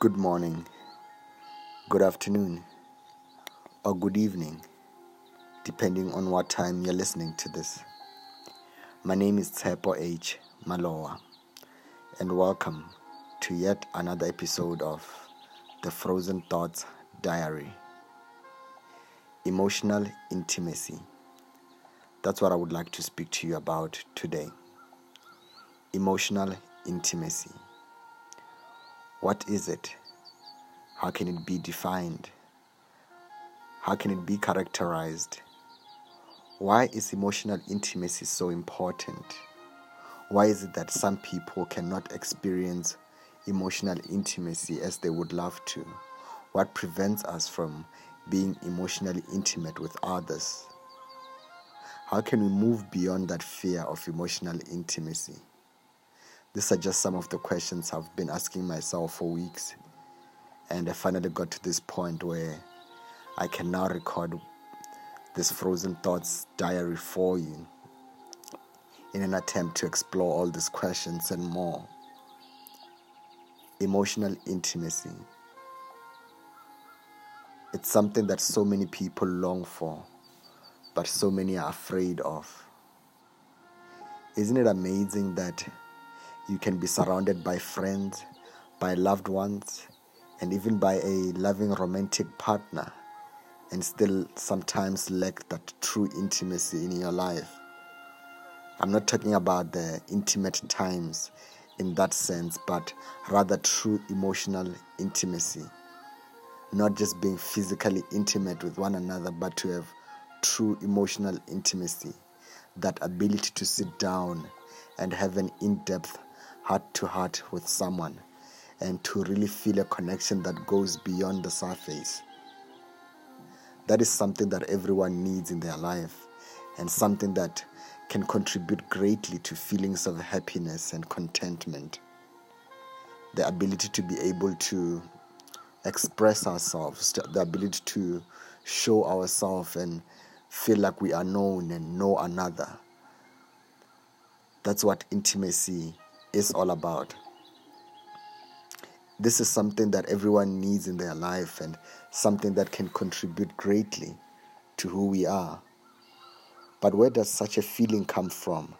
good morning, good afternoon, or good evening, depending on what time you're listening to this. My name is Tsepo H. Maloa, and welcome to yet another episode of the Frozen Thoughts Diary. Emotional intimacy. That's what I would like to speak to you about today. Emotional intimacy. What is it? How can it be defined? How can it be characterized? Why is emotional intimacy so important? Why is it that some people cannot experience emotional intimacy as they would love to? What prevents us from being emotionally intimate with others? How can we move beyond that fear of emotional intimacy? These are just some of the questions I've been asking myself for weeks. And I finally got to this point where I can now record this Frozen Thoughts diary for you in an attempt to explore all these questions and more. Emotional intimacy. It's something that so many people long for, but so many are afraid of. Isn't it amazing that you can be surrounded by friends, by loved ones, and even by a loving romantic partner, and still sometimes lack that true intimacy in your life? I'm not talking about the intimate times in that sense, but rather true emotional intimacy not just being physically intimate with one another, but to have true emotional intimacy, that ability to sit down and have an in depth heart to heart with someone and to really feel a connection that goes beyond the surface. That is something that everyone needs in their life and something that can contribute greatly to feelings of happiness and contentment. The ability to be able to express ourselves, the ability to show ourselves and feel like we are known and know another. That's what intimacy is all about. This is something that everyone needs in their life and something that can contribute greatly to who we are. But where does such a feeling come from?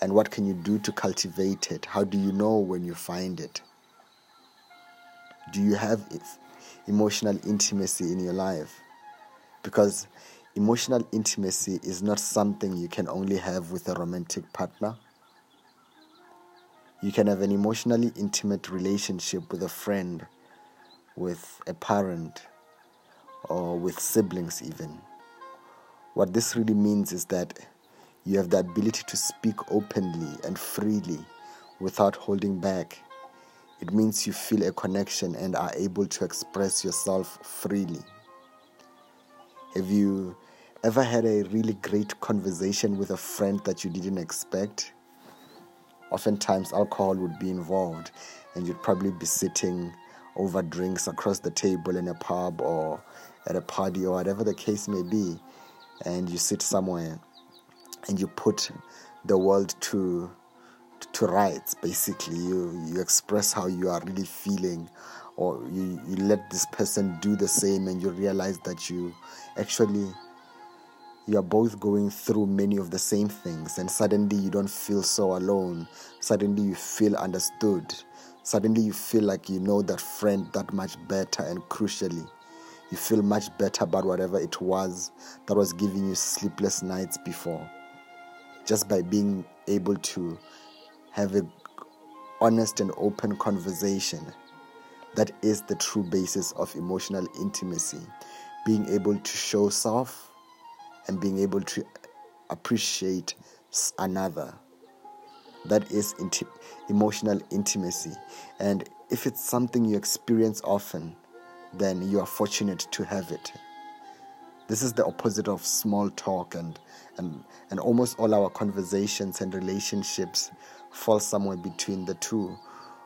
And what can you do to cultivate it? How do you know when you find it? do you have emotional intimacy in your life? Because emotional intimacy is not something you can only have with a romantic partner. You can have an emotionally intimate relationship with a friend, with a parent, or with siblings, even. What this really means is that you have the ability to speak openly and freely without holding back it means you feel a connection and are able to express yourself freely. Have you ever had a really great conversation with a friend that you didn't expect? Oftentimes, alcohol would be involved, and you'd probably be sitting over drinks across the table in a pub or at a party or whatever the case may be, and you sit somewhere and you put the world to to rights basically. You you express how you are really feeling or you, you let this person do the same and you realize that you actually you are both going through many of the same things and suddenly you don't feel so alone suddenly you feel understood suddenly you feel like you know that friend that much better and crucially you feel much better about whatever it was that was giving you sleepless nights before just by being able to have a honest and open conversation. That is the true basis of emotional intimacy. Being able to show self and being able to appreciate another. That is inti- emotional intimacy. And if it's something you experience often, then you are fortunate to have it. This is the opposite of small talk and, and, and almost all our conversations and relationships fall somewhere between the two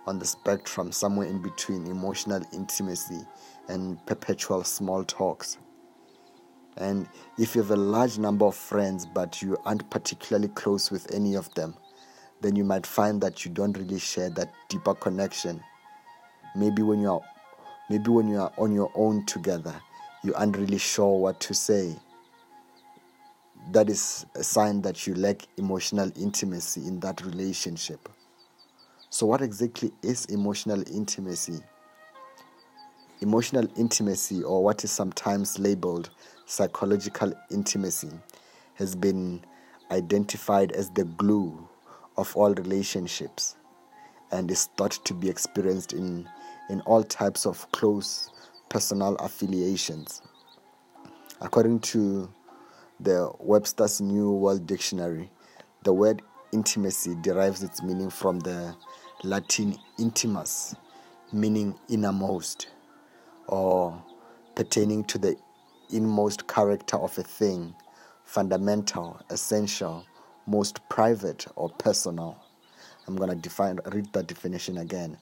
on the spectrum, somewhere in between emotional intimacy and perpetual small talks. And if you have a large number of friends but you aren't particularly close with any of them, then you might find that you don't really share that deeper connection. Maybe when you are maybe when you are on your own together you aren't really sure what to say. That is a sign that you lack emotional intimacy in that relationship. So what exactly is emotional intimacy? Emotional intimacy or what is sometimes labeled psychological intimacy has been identified as the glue of all relationships and is thought to be experienced in, in all types of close personal affiliations. According to the Webster's New World Dictionary, the word intimacy derives its meaning from the Latin intimus, meaning innermost, or pertaining to the inmost character of a thing, fundamental, essential, most private, or personal. I'm going to define read that definition again.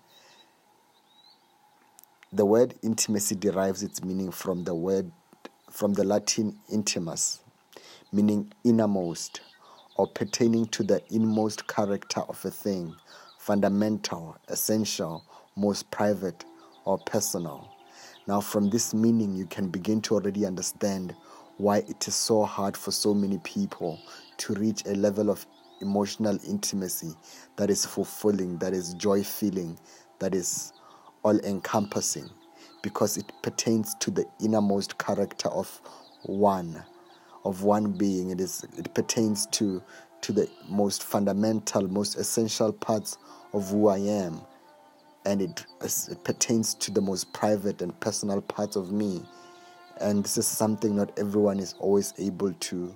The word intimacy derives its meaning from the word from the Latin intimus, meaning innermost or pertaining to the inmost character of a thing, fundamental, essential, most private or personal. Now from this meaning you can begin to already understand why it is so hard for so many people to reach a level of emotional intimacy that is fulfilling, that is joy filling, that is all encompassing, because it pertains to the innermost character of one, of one being. It is it pertains to to the most fundamental, most essential parts of who I am. And it, it pertains to the most private and personal parts of me. And this is something not everyone is always able to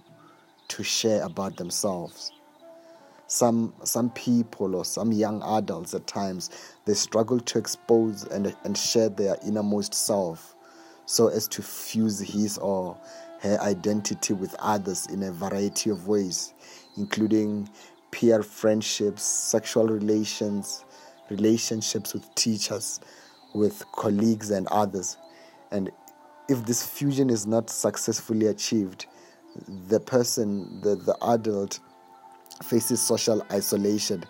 to share about themselves some some people or some young adults at times they struggle to expose and, and share their innermost self so as to fuse his or her identity with others in a variety of ways including peer friendships sexual relations relationships with teachers with colleagues and others and if this fusion is not successfully achieved the person the, the adult faces social isolation,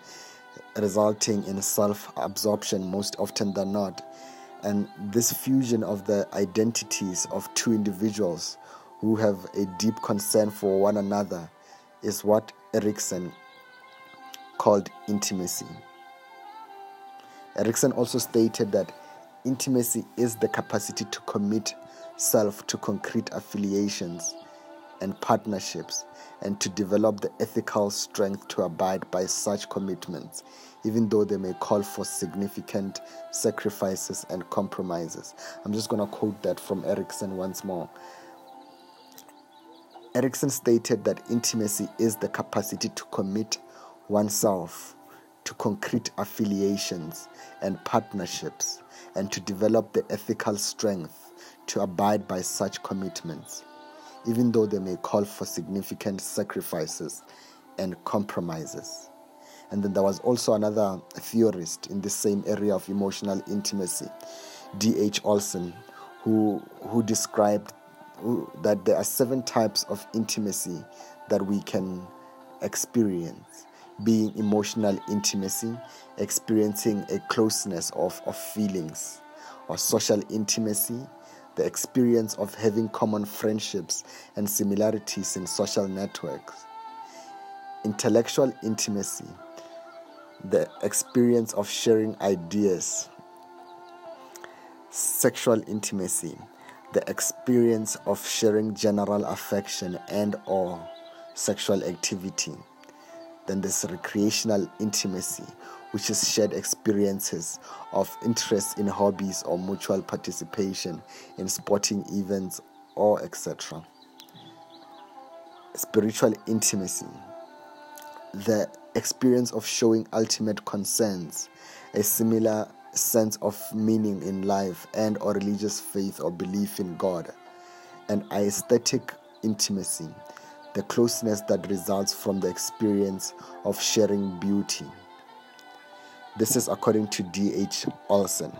resulting in self absorption most often than not. And this fusion of the identities of two individuals who have a deep concern for one another is what Erikson called intimacy. Erikson also stated that intimacy is the capacity to commit self to concrete affiliations and partnerships and to develop the ethical strength to abide by such commitments, even though they may call for significant sacrifices and compromises. I'm just going to quote that from Erikson once more. Erikson stated that intimacy is the capacity to commit oneself to concrete affiliations and partnerships and to develop the ethical strength to abide by such commitments even though they may call for significant sacrifices and compromises. And then there was also another theorist in the same area of emotional intimacy, D.H. Olson, who, who described that there are seven types of intimacy that we can experience being emotional intimacy, experiencing a closeness of, of feelings, or social intimacy, the experience of having common friendships and similarities in social networks, intellectual intimacy, the experience of sharing ideas, sexual intimacy, the experience of sharing general affection and or sexual activity. Then there's recreational intimacy, which is shared experiences of interest in hobbies or mutual participation in sporting events or etc. Spiritual intimacy, the experience of showing ultimate concerns, a similar sense of meaning in life and or religious faith or belief in God, and aesthetic intimacy, the closeness that results from the experience of sharing beauty this is according to D.H. Olson,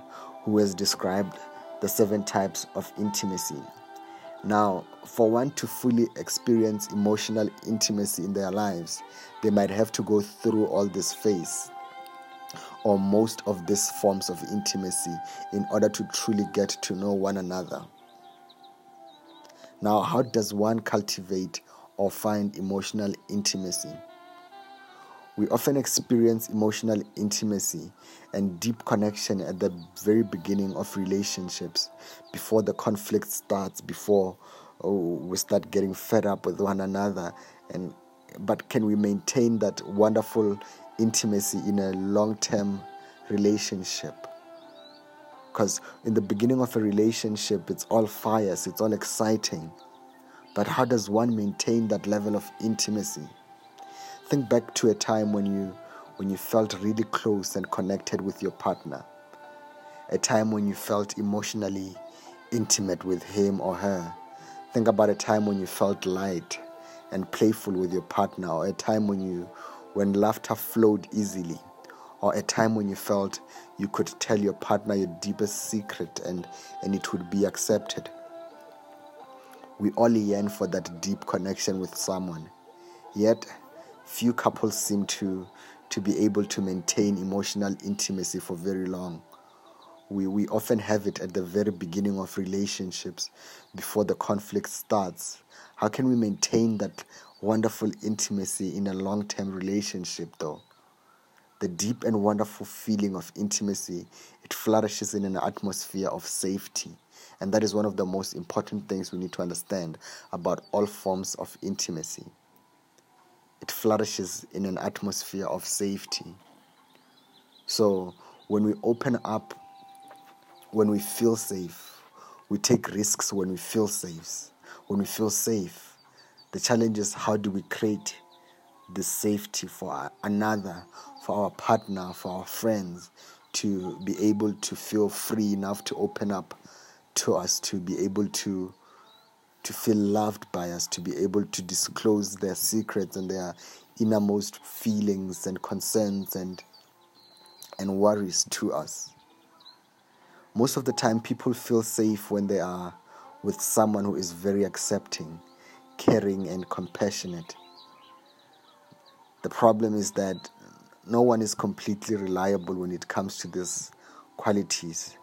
who has described the seven types of intimacy. Now, for one to fully experience emotional intimacy in their lives, they might have to go through all this phase. or most of these forms of intimacy in order to truly get to know one another. Now, how does one cultivate or find emotional intimacy? We often experience emotional intimacy and deep connection at the very beginning of relationships, before the conflict starts, before oh, we start getting fed up with one another. And but can we maintain that wonderful intimacy in a long-term relationship? Because in the beginning of a relationship, it's all fires, it's all exciting. But how does one maintain that level of intimacy? Think back to a time when you when you felt really close and connected with your partner. A time when you felt emotionally intimate with him or her. Think about a time when you felt light and playful with your partner or a time when you when laughter flowed easily or a time when you felt you could tell your partner your deepest secret and and it would be accepted. We all yearn for that deep connection with someone. Yet few couples seem to to be able to maintain emotional intimacy for very long. We, we often have it at the very beginning of relationships before the conflict starts. How can we maintain that wonderful intimacy in a long term relationship, though? The deep and wonderful feeling of intimacy, it flourishes in an atmosphere of safety. And that is one of the most important things we need to understand about all forms of intimacy it flourishes in an atmosphere of safety. So when we open up, when we feel safe, we take risks when we feel safe. When we feel safe, the challenge is how do we create the safety for another, for our partner, for our friends, to be able to feel free enough to open up to us, to be able to to feel loved by us, to be able to disclose their secrets and their innermost feelings and concerns and and worries to us. Most of the time people feel safe when they are with someone who is very accepting, caring and compassionate. The problem is that no one is completely reliable when it comes to these qualities.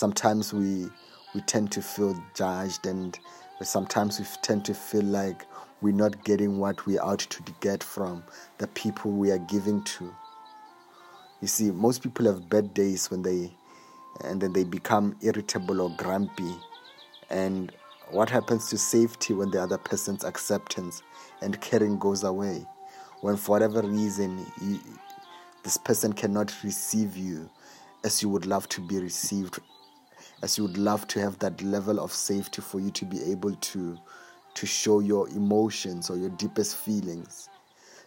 Sometimes we we tend to feel judged and sometimes we tend to feel like we're not getting what we're out to get from the people we are giving to. You see, most people have bad days when they and then they become irritable or grumpy. And what happens to safety when the other person's acceptance and caring goes away? When for whatever reason you, this person cannot receive you as you would love to be received as you would love to have that level of safety for you to be able to to show your emotions or your deepest feelings.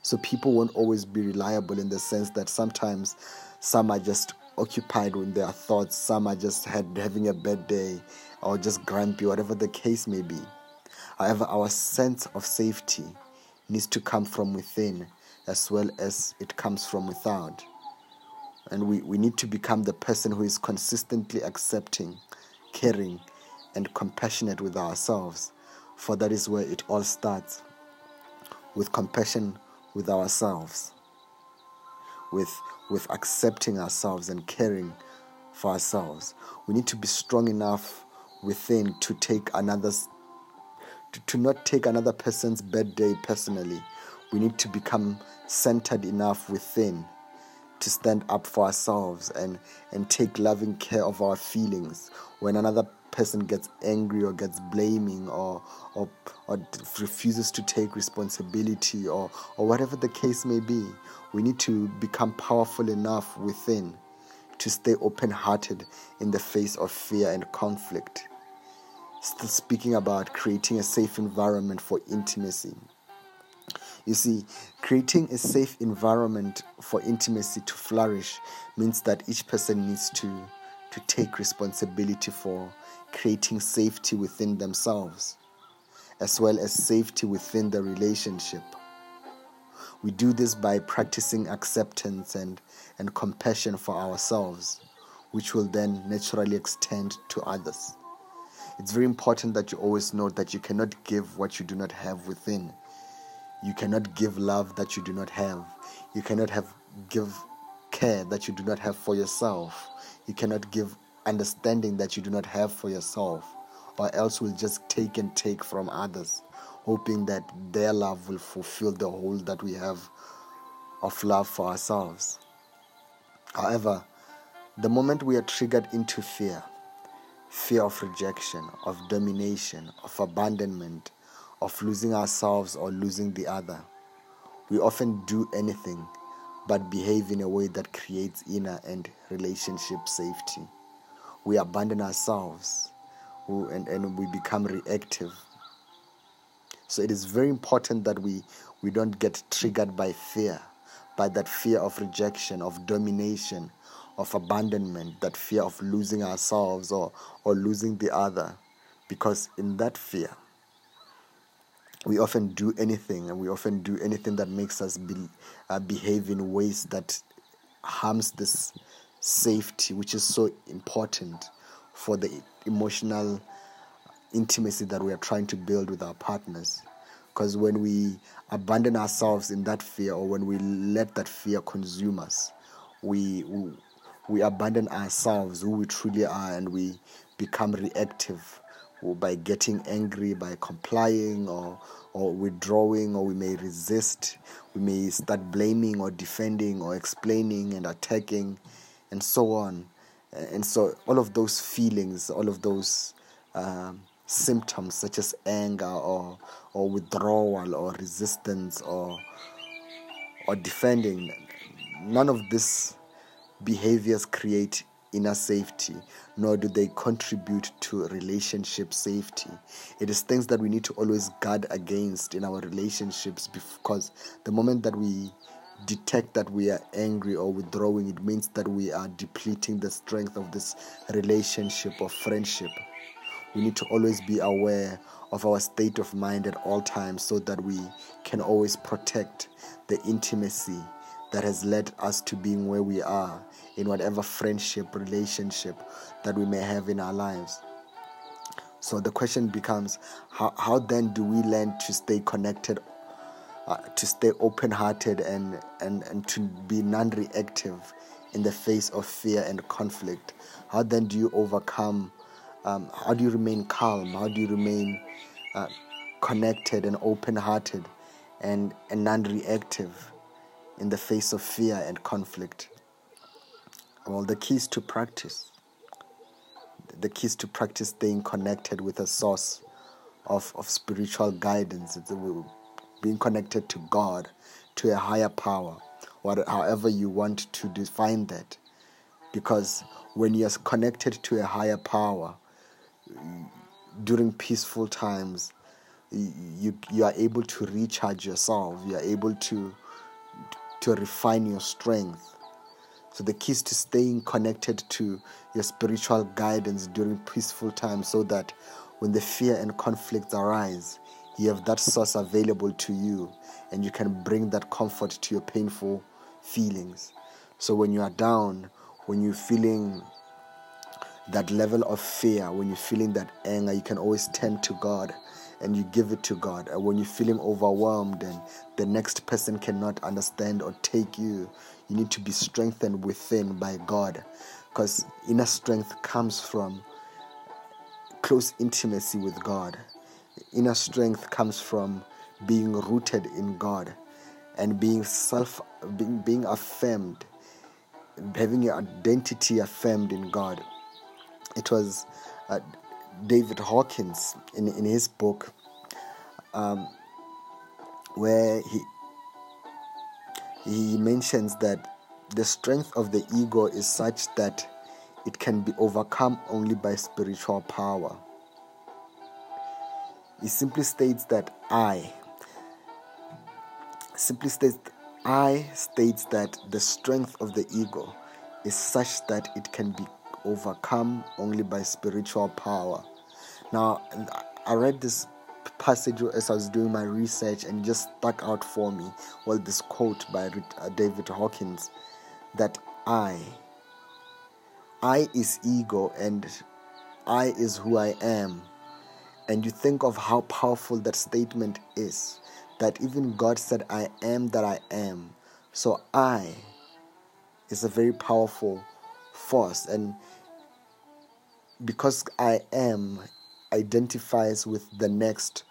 So people won't always be reliable in the sense that sometimes some are just occupied with their thoughts, some are just had, having a bad day or just grumpy, whatever the case may be. However, our sense of safety needs to come from within as well as it comes from without. And we, we need to become the person who is consistently accepting, caring, and compassionate with ourselves, for that is where it all starts with compassion with ourselves, with, with accepting ourselves and caring for ourselves. We need to be strong enough within to take another's to, to not take another person's bad day personally. We need to become centered enough within to stand up for ourselves and, and take loving care of our feelings. When another person gets angry or gets blaming or, or, or refuses to take responsibility or, or whatever the case may be, we need to become powerful enough within to stay open hearted in the face of fear and conflict. Still speaking about creating a safe environment for intimacy. You see, creating a safe environment for intimacy to flourish means that each person needs to, to take responsibility for creating safety within themselves, as well as safety within the relationship. We do this by practicing acceptance and, and compassion for ourselves, which will then naturally extend to others. It's very important that you always know that you cannot give what you do not have within. You cannot give love that you do not have. You cannot have give care that you do not have for yourself. You cannot give understanding that you do not have for yourself, or else we'll just take and take from others, hoping that their love will fulfill the hole that we have of love for ourselves. However, the moment we are triggered into fear, fear of rejection, of domination, of abandonment, of losing ourselves or losing the other, we often do anything but behave in a way that creates inner and relationship safety. We abandon ourselves and, and we become reactive. So it is very important that we, we don't get triggered by fear, by that fear of rejection, of domination, of abandonment, that fear of losing ourselves or, or losing the other. Because in that fear, we often do anything and we often do anything that makes us be, uh, behave in ways that harms this safety which is so important for the emotional intimacy that we are trying to build with our partners. Because when we abandon ourselves in that fear or when we let that fear consume us we, we we abandon ourselves who we truly are and we become reactive by getting angry, by complying or, or withdrawing, or we may resist. We may start blaming or defending or explaining and attacking and so on. And so, all of those feelings, all of those um, symptoms, such as anger or, or withdrawal or resistance or, or defending, none of these behaviors create inner safety, nor do they contribute to relationship safety. It is things that we need to always guard against in our relationships because the moment that we detect that we are angry or withdrawing, it means that we are depleting the strength of this relationship or friendship. We need to always be aware of our state of mind at all times so that we can always protect the intimacy that has led us to being where we are in whatever friendship, relationship that we may have in our lives. So the question becomes how, how then do we learn to stay connected, uh, to stay open hearted, and, and, and to be non reactive in the face of fear and conflict? How then do you overcome? Um, how do you remain calm? How do you remain uh, connected and open hearted and, and non reactive? In the face of fear and conflict? Well, the keys to practice. The keys to practice staying connected with a source of, of spiritual guidance. Uh, being connected to God, to a higher power, or however you want to define that. Because when you're connected to a higher power, during peaceful times, you, you are able to recharge yourself. You are able to to refine your strength. So the key is to staying connected to your spiritual guidance during peaceful times so that when the fear and conflict arise, you have that source available to you and you can bring that comfort to your painful feelings. So when you are down, when you're feeling that level of fear, when you're feeling that anger, you can always turn to God and you give it to God. And when you're feeling overwhelmed and the next person cannot understand or take you, you need to be strengthened within by God. Because inner strength comes from close intimacy with God. Inner strength comes from being rooted in God and being self being, being affirmed, having your identity affirmed in God. It was uh, David Hawkins in, in his book, um, where he he mentions that the strength of the ego is such that it can be overcome only by spiritual power. He simply states that I simply states I states that the strength of the ego is such that it can be overcome only by spiritual power. Now, I read this passage as I was doing my research and just stuck out for me. Well, this quote by uh, David Hawkins that I, I is ego and I is who I am. And you think of how powerful that statement is that even God said, I am that I am. So I is a very powerful force. And because I am identifies with the next,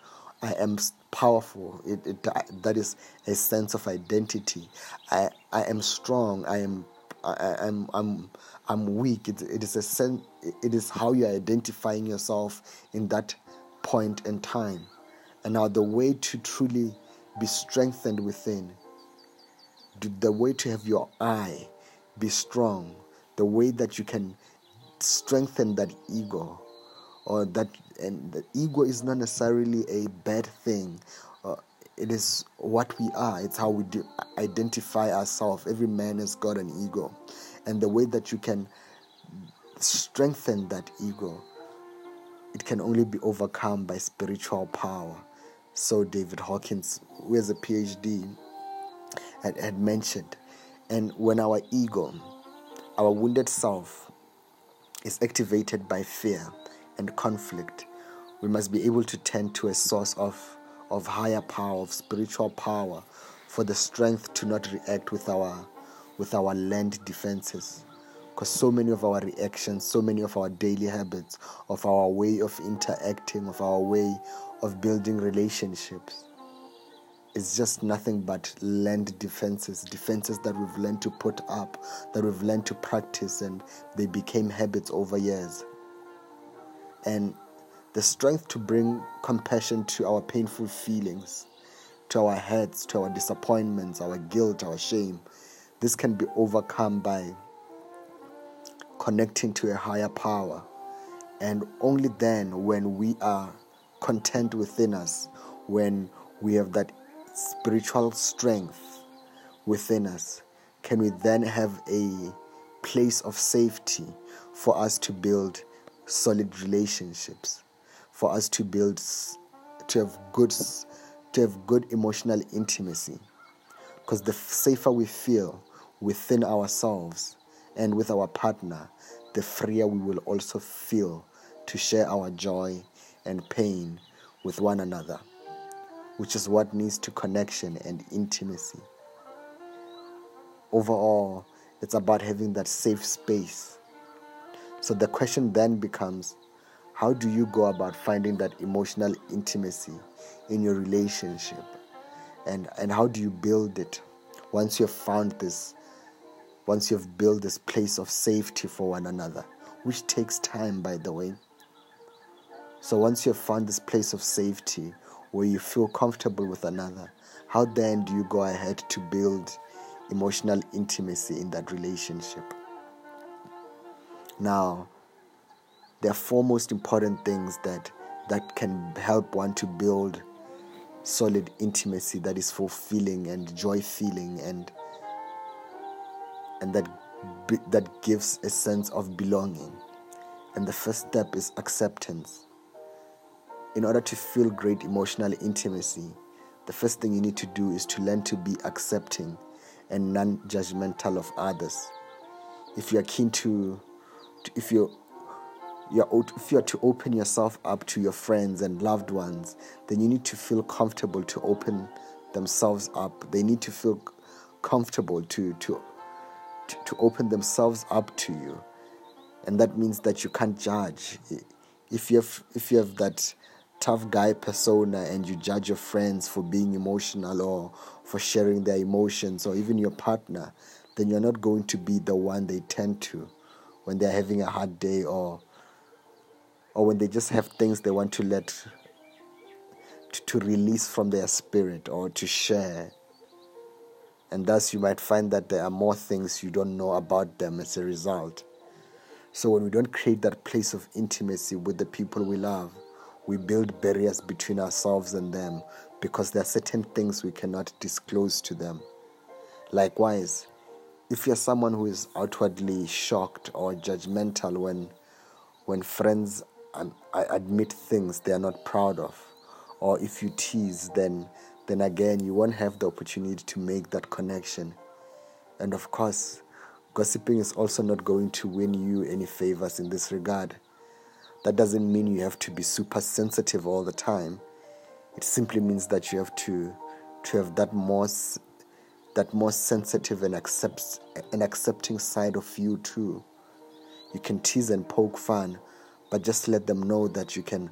I am powerful. It, it, that is a sense of identity. I, I am strong. I am I, am I'm I'm weak. It, it is a sense. It is how you're identifying yourself in that point in time. And now the way to truly be strengthened within, the way to have your I be strong, the way that you can strengthen that ego, or that and the ego is not necessarily a bad thing. Uh, it is what we are. It's how we do identify ourselves. Every man has got an ego, and the way that you can strengthen that ego, it can only be overcome by spiritual power. So David Hawkins, who has a PhD, had, had mentioned. And when our ego, our wounded self, is activated by fear and conflict, we must be able to turn to a source of, of higher power, of spiritual power, for the strength to not react with our with our learned defenses. Because so many of our reactions, so many of our daily habits, of our way of interacting, of our way of building relationships, is just nothing but learned defenses, defenses that we've learned to put up, that we've learned to practice, and they became habits over years. And the strength to bring compassion to our painful feelings, to our hurts, to our disappointments, our guilt, our shame, this can be overcome by connecting to a higher power. And only then, when we are content within us, when we have that spiritual strength within us, can we then have a place of safety for us to build solid relationships, for us to build, to have good, to have good emotional intimacy. Because the safer we feel, within ourselves and with our partner, the freer we will also feel to share our joy and pain with one another, which is what needs to connection and intimacy. Overall, it's about having that safe space. So the question then becomes how do you go about finding that emotional intimacy in your relationship? And, and how do you build it once you've found this once you've built this place of safety for one another, which takes time, by the way. So, once you've found this place of safety where you feel comfortable with another, how then do you go ahead to build emotional intimacy in that relationship? Now, there are four most important things that that can help one to build solid intimacy that is fulfilling and joy feeling and and that that gives a sense of belonging. And the first step is acceptance. In order to feel great emotional intimacy, the first thing you need to do is to learn to be accepting and non-judgmental of others. If you are keen to, if you you're, if you're to open yourself up to your friends and loved ones, then you need to feel comfortable to open themselves up. They need to feel comfortable to to, to open themselves up to you. And that means that you can't judge. If you have, if you have that tough guy persona and you judge your friends for being emotional or for sharing their emotions or even your partner, then you're not going to be the one they tend to when they're having a hard day or or when they just have things they want to let to, to release from their spirit or to share and thus you might find that there are more things you don't know about them as a result. So when we don't create that place of intimacy with the people we love, we build barriers between ourselves and them because there are certain things we cannot disclose to them. Likewise, if you're someone who is outwardly shocked or judgmental when when friends um, admit things they are not proud of, or if you tease, then then again, you won't have the opportunity to make that connection. And of course, gossiping is also not going to win you any favors in this regard. That doesn't mean you have to be super sensitive all the time. It simply means that you have to to have that more that more sensitive and accepts an accepting side of you too. You can tease and poke fun, but just let them know that you can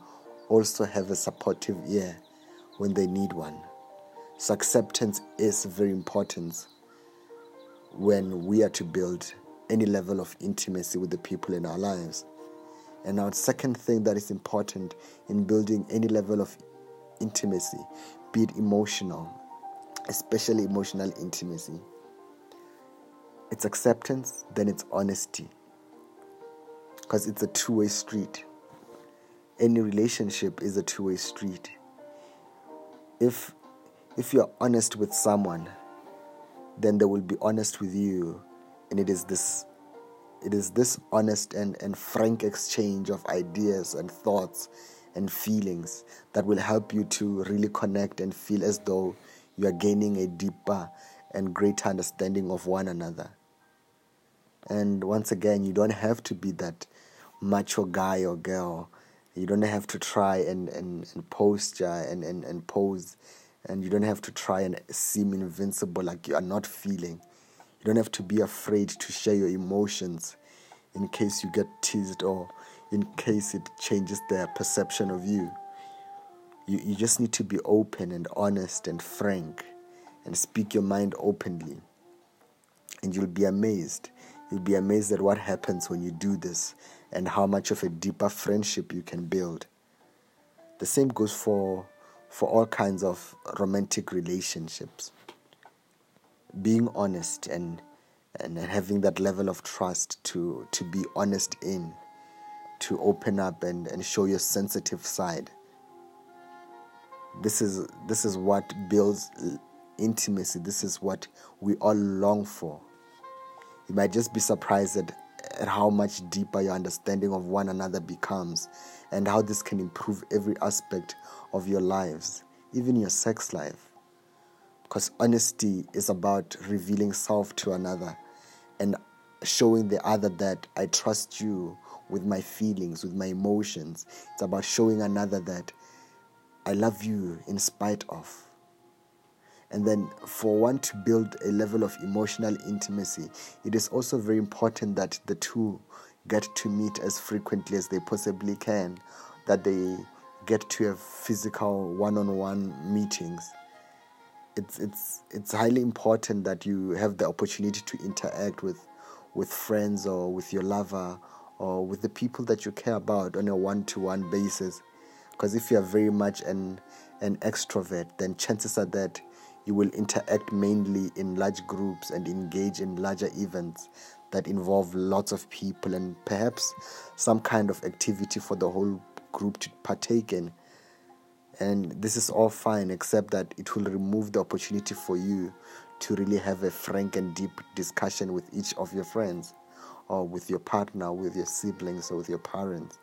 also have a supportive ear when they need one. So acceptance is very important when we are to build any level of intimacy with the people in our lives. And our second thing that is important in building any level of intimacy, be it emotional, especially emotional intimacy, it's acceptance, then it's honesty. Because it's a two way street. Any relationship is a two way street. If if you're honest with someone, then they will be honest with you. And it is this it is this honest and, and frank exchange of ideas and thoughts and feelings that will help you to really connect and feel as though you are gaining a deeper and greater understanding of one another. And once again, you don't have to be that macho guy or girl. You don't have to try and, and, and posture and, and, and pose. And you don't have to try and seem invincible like you are not feeling. You don't have to be afraid to share your emotions in case you get teased or in case it changes their perception of you. You, you just need to be open and honest and frank and speak your mind openly. And you'll be amazed. You'll be amazed at what happens when you do this and how much of a deeper friendship you can build. The same goes for, for all kinds of romantic relationships. Being honest and, and having that level of trust to, to be honest in to open up and, and show your sensitive side. This is this is what builds intimacy. This is what we all long for. You might just be surprised at, at how much deeper your understanding of one another becomes and how this can improve every aspect of your lives, even your sex life. Because honesty is about revealing self to another and showing the other that I trust you with my feelings, with my emotions. It's about showing another that I love you in spite of. And then, for one to build a level of emotional intimacy, it is also very important that the two get to meet as frequently as they possibly can, that they get to have physical one on one meetings. It's, it's, it's highly important that you have the opportunity to interact with, with friends or with your lover or with the people that you care about on a one to one basis. Because if you are very much an, an extrovert, then chances are that you will interact mainly in large groups and engage in larger events that involve lots of people and perhaps some kind of activity for the whole group to partake in. And this is all fine, except that it will remove the opportunity for you to really have a frank and deep discussion with each of your friends or with your partner, with your siblings, or with your parents.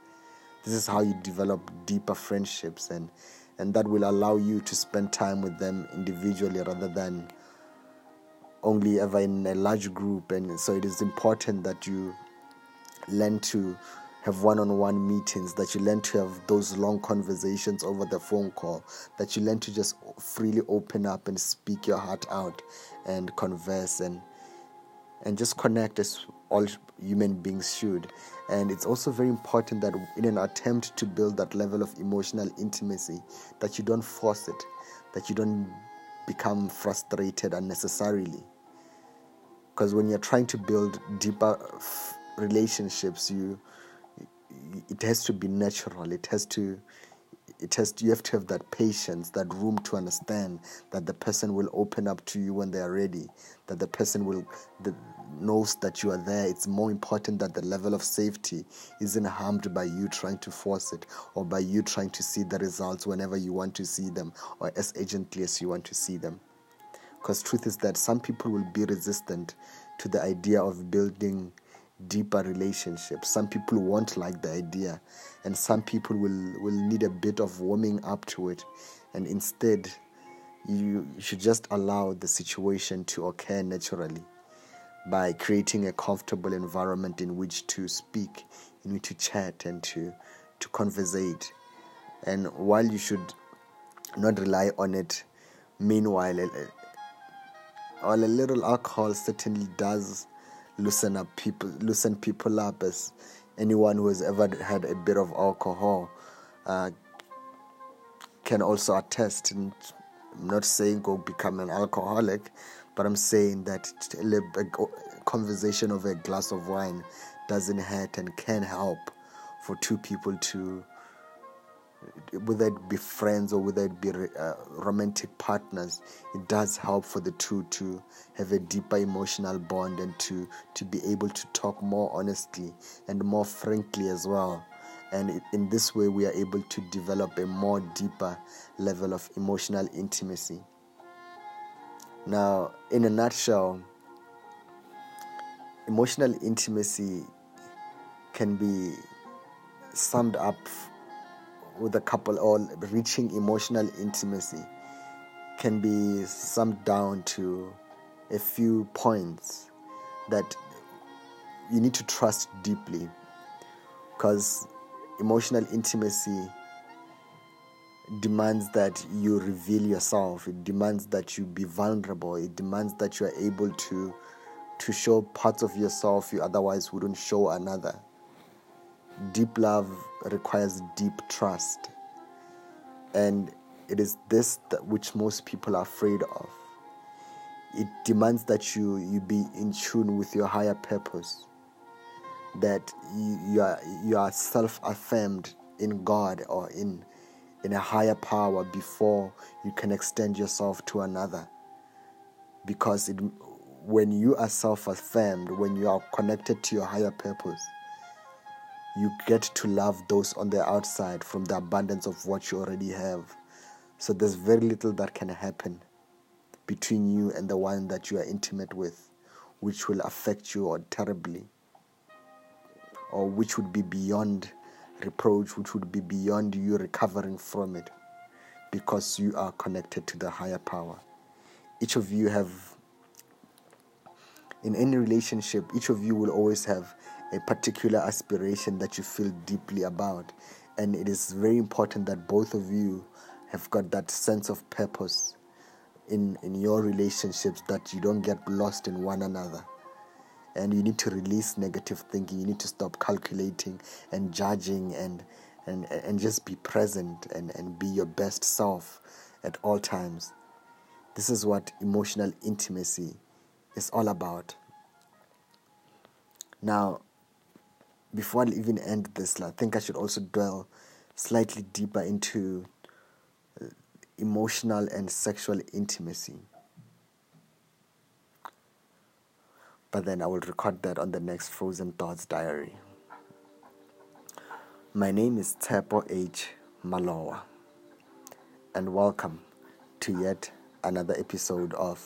This is how you develop deeper friendships, and, and that will allow you to spend time with them individually rather than only ever in a large group. And so it is important that you learn to have one on one meetings, that you learn to have those long conversations over the phone call, that you learn to just freely open up and speak your heart out and converse and and just connect as all human beings should. And it's also very important that in an attempt to build that level of emotional intimacy, that you don't force it, that you don't become frustrated unnecessarily. Because when you're trying to build deeper relationships, you it has to be natural. It has to it has to, you have to have that patience, that room to understand that the person will open up to you when they are ready, that the person will knows that you are there. It's more important that the level of safety isn't harmed by you trying to force it or by you trying to see the results whenever you want to see them or as urgently as you want to see them. Because truth is that some people will be resistant to the idea of building deeper relationships. Some people won't like the idea, and some people will, will need a bit of warming up to it. And instead, you should just allow the situation to occur naturally by creating a comfortable environment in which to speak, in which to chat, and to, to conversate. And while you should not rely on it, meanwhile, or a little alcohol certainly does loosen up people, loosen people up. As anyone who has ever had a bit of alcohol uh, can also attest. And I'm not saying go become an alcoholic, but I'm saying that a conversation over a glass of wine doesn't hurt and can help for two people to whether it be friends or whether it be uh, romantic partners it does help for the two to have a deeper emotional bond and to to be able to talk more honestly and more frankly as well. And in this way we are able to develop a more deeper level of emotional intimacy. Now in a nutshell emotional intimacy can be summed up with a couple or reaching emotional intimacy can be summed down to a few points that you need to trust deeply. Because emotional intimacy demands that you reveal yourself. It demands that you be vulnerable. It demands that you are able to to show parts of yourself you otherwise wouldn't show another deep love requires deep trust. And it is this that which most people are afraid of. It demands that you, you be in tune with your higher purpose, that you, you are, you are self affirmed in God or in, in a higher power before you can extend yourself to another. Because it, when you are self affirmed, when you are connected to your higher purpose, you get to love those on the outside from the abundance of what you already have. So there's very little that can happen between you and the one that you are intimate with, which will affect you or terribly, or which would be beyond reproach, which would be beyond you recovering from it, because you are connected to the higher power. Each of you have, in any relationship, each of you will always have a particular aspiration that you feel deeply about. And it is very important that both of you have got that sense of purpose in, in your relationships that you don't get lost in one another. And you need to release negative thinking. You need to stop calculating and judging and and, and just be present and, and be your best self at all times. This is what emotional intimacy is all about. Now, before I even end this, I think I should also dwell slightly deeper into uh, emotional and sexual intimacy. But then I will record that on the next Frozen Thoughts diary. My name is Tepo H. Malowa, and welcome to yet another episode of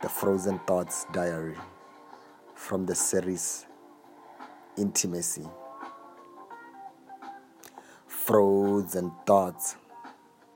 the Frozen Thoughts diary from the series intimacy, frozen thoughts.